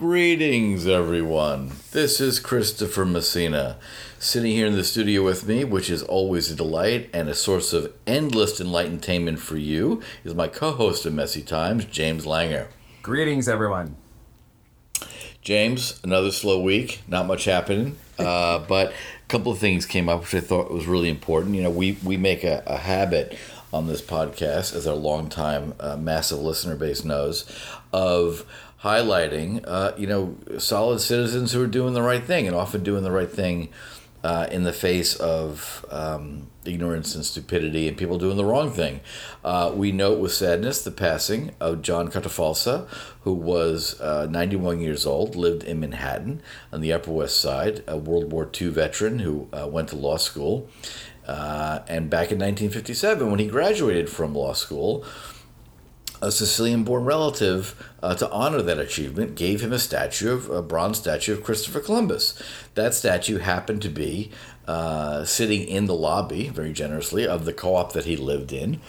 Greetings, everyone. This is Christopher Messina. Sitting here in the studio with me, which is always a delight and a source of endless enlightenment for you, is my co host of Messy Times, James Langer. Greetings, everyone. James, another slow week, not much happening, uh, but a couple of things came up which I thought was really important. You know, we, we make a, a habit on this podcast, as our longtime uh, massive listener base knows, of highlighting, uh, you know, solid citizens who are doing the right thing and often doing the right thing uh, in the face of um, ignorance and stupidity and people doing the wrong thing. Uh, we note with sadness the passing of John Catafalsa, who was uh, 91 years old, lived in Manhattan on the Upper West Side, a World War II veteran who uh, went to law school. Uh, and back in 1957, when he graduated from law school, a Sicilian born relative, uh, to honor that achievement, gave him a statue of a bronze statue of Christopher Columbus. That statue happened to be uh, sitting in the lobby, very generously, of the co op that he lived in.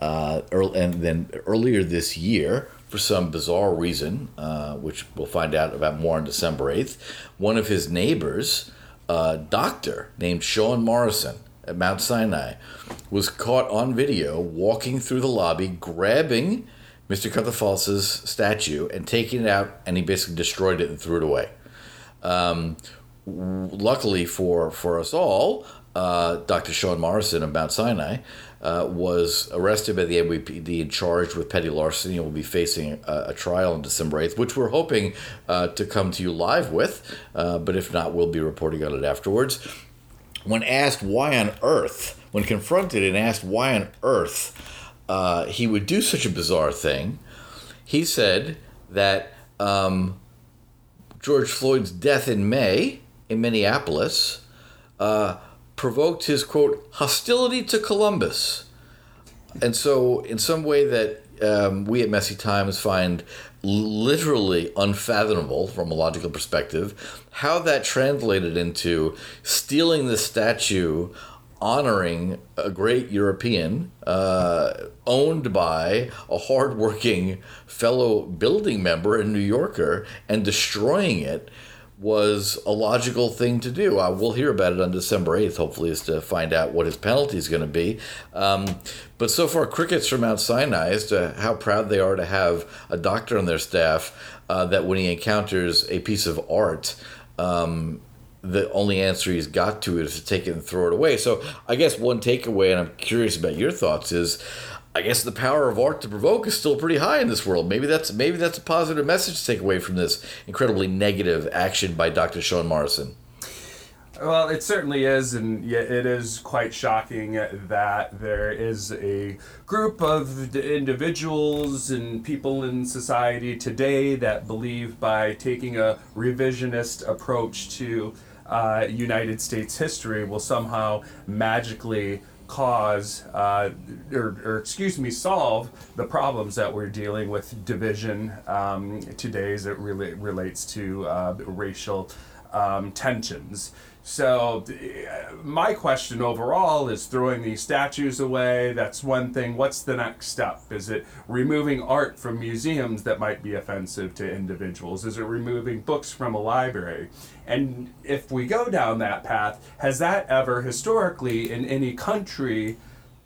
Uh, and then earlier this year, for some bizarre reason, uh, which we'll find out about more on December 8th, one of his neighbors, a doctor named Sean Morrison, at Mount Sinai was caught on video walking through the lobby, grabbing Mr. Catafalsa's statue and taking it out, and he basically destroyed it and threw it away. Um, luckily for, for us all, uh, Dr. Sean Morrison of Mount Sinai uh, was arrested by the NYPD and charged with petty larceny and will be facing a, a trial on December 8th, which we're hoping uh, to come to you live with. Uh, but if not, we'll be reporting on it afterwards. When asked why on earth, when confronted and asked why on earth uh, he would do such a bizarre thing, he said that um, George Floyd's death in May in Minneapolis uh, provoked his quote hostility to Columbus, and so in some way that um, we at Messy Times find literally unfathomable from a logical perspective how that translated into stealing the statue honoring a great European uh, owned by a hardworking fellow building member and New Yorker and destroying it was a logical thing to do. Uh, we'll hear about it on December 8th, hopefully, is to find out what his penalty is going to be. Um, but so far, crickets from Mount Sinai as to how proud they are to have a doctor on their staff uh, that when he encounters a piece of art, um, the only answer he's got to it is to take it and throw it away. So I guess one takeaway, and I'm curious about your thoughts, is I guess the power of art to provoke is still pretty high in this world. Maybe that's maybe that's a positive message to take away from this incredibly negative action by Dr. Sean Morrison. Well, it certainly is, and yet it is quite shocking that there is a group of individuals and people in society today that believe by taking a revisionist approach to uh, United States history will somehow magically cause uh, or, or, excuse me solve the problems that we're dealing with division um, today as it really relates to uh, racial um, tensions so, my question overall is throwing these statues away. That's one thing. What's the next step? Is it removing art from museums that might be offensive to individuals? Is it removing books from a library? And if we go down that path, has that ever historically in any country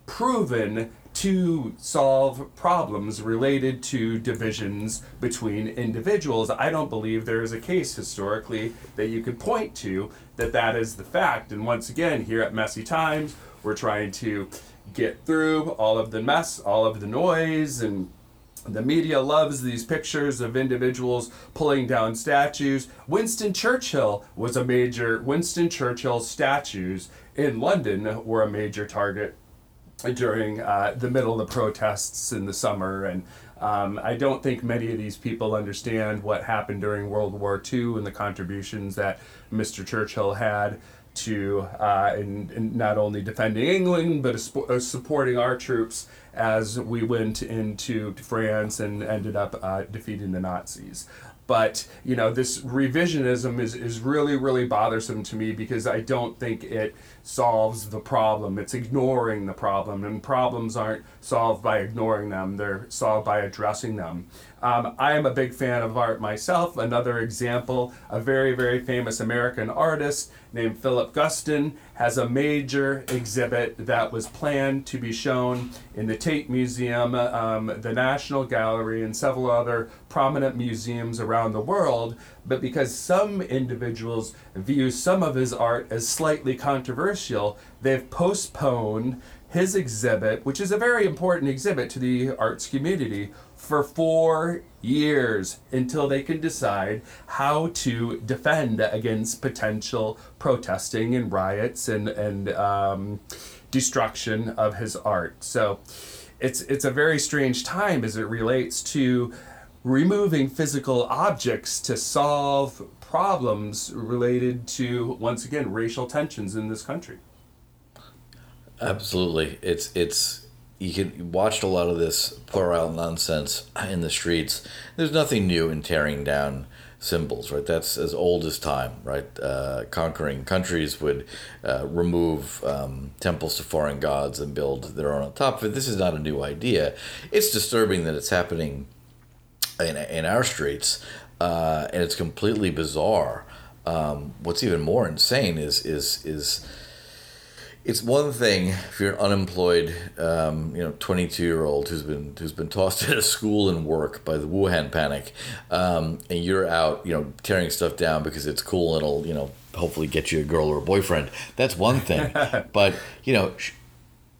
proven to solve problems related to divisions between individuals. I don't believe there is a case historically that you could point to that that is the fact. And once again, here at Messy Times, we're trying to get through all of the mess, all of the noise, and the media loves these pictures of individuals pulling down statues. Winston Churchill was a major, Winston Churchill statues in London were a major target during uh, the middle of the protests in the summer. And um, I don't think many of these people understand what happened during World War II and the contributions that Mr. Churchill had to uh, in, in not only defending England but uh, supporting our troops as we went into France and ended up uh, defeating the Nazis. But you know this revisionism is, is really really bothersome to me because i don't think it solves the problem. It's ignoring the problem and problems aren't solved by ignoring them. They're solved by addressing them. Um, I am a big fan of art myself. Another example, a very, very famous American artist named Philip Guston has a major exhibit that was planned to be shown in the Tate Museum, um, the National Gallery, and several other prominent museums around the world. But because some individuals view some of his art as slightly controversial, they've postponed his exhibit, which is a very important exhibit to the arts community, for four years until they can decide how to defend against potential protesting and riots and, and um, destruction of his art. So it's, it's a very strange time as it relates to removing physical objects to solve problems related to, once again, racial tensions in this country. Absolutely, it's it's you can watch a lot of this puerile nonsense in the streets. There's nothing new in tearing down symbols, right? That's as old as time, right? Uh, conquering countries would uh, remove um, temples to foreign gods and build their own on top of it. This is not a new idea. It's disturbing that it's happening in, in our streets, uh, and it's completely bizarre. Um, what's even more insane is is is it's one thing if you're an unemployed, um, you know, 22 year old who's been who's been tossed out of school and work by the Wuhan panic, um, and you're out, you know, tearing stuff down because it's cool and it'll, you know, hopefully get you a girl or a boyfriend. That's one thing, but you know,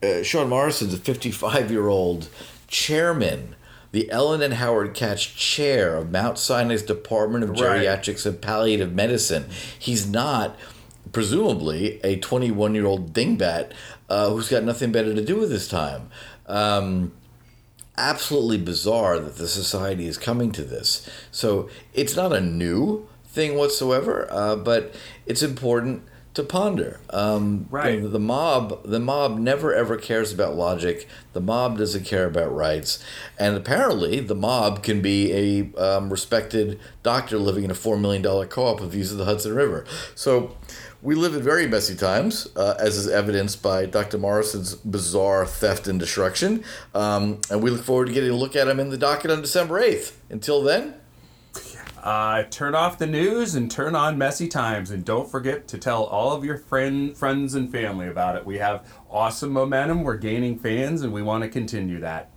uh, Sean Morrison's a 55 year old chairman the Ellen and Howard Katz Chair of Mount Sinai's Department of Geriatrics and Palliative Medicine. He's not presumably a 21 year old dingbat uh, who's got nothing better to do with his time. Um, absolutely bizarre that the society is coming to this. So it's not a new thing whatsoever, uh, but it's important to ponder. Um, right. Know, the mob, the mob never ever cares about logic. The mob doesn't care about rights, and apparently, the mob can be a um, respected doctor living in a four million dollar co-op of views of the Hudson River. So, we live in very messy times, uh, as is evidenced by Dr. Morrison's bizarre theft and destruction. Um, and we look forward to getting a look at him in the docket on December 8th. Until then, uh, turn off the news and turn on messy times. And don't forget to tell all of your friend friends and family about it. We have awesome momentum. We're gaining fans and we want to continue that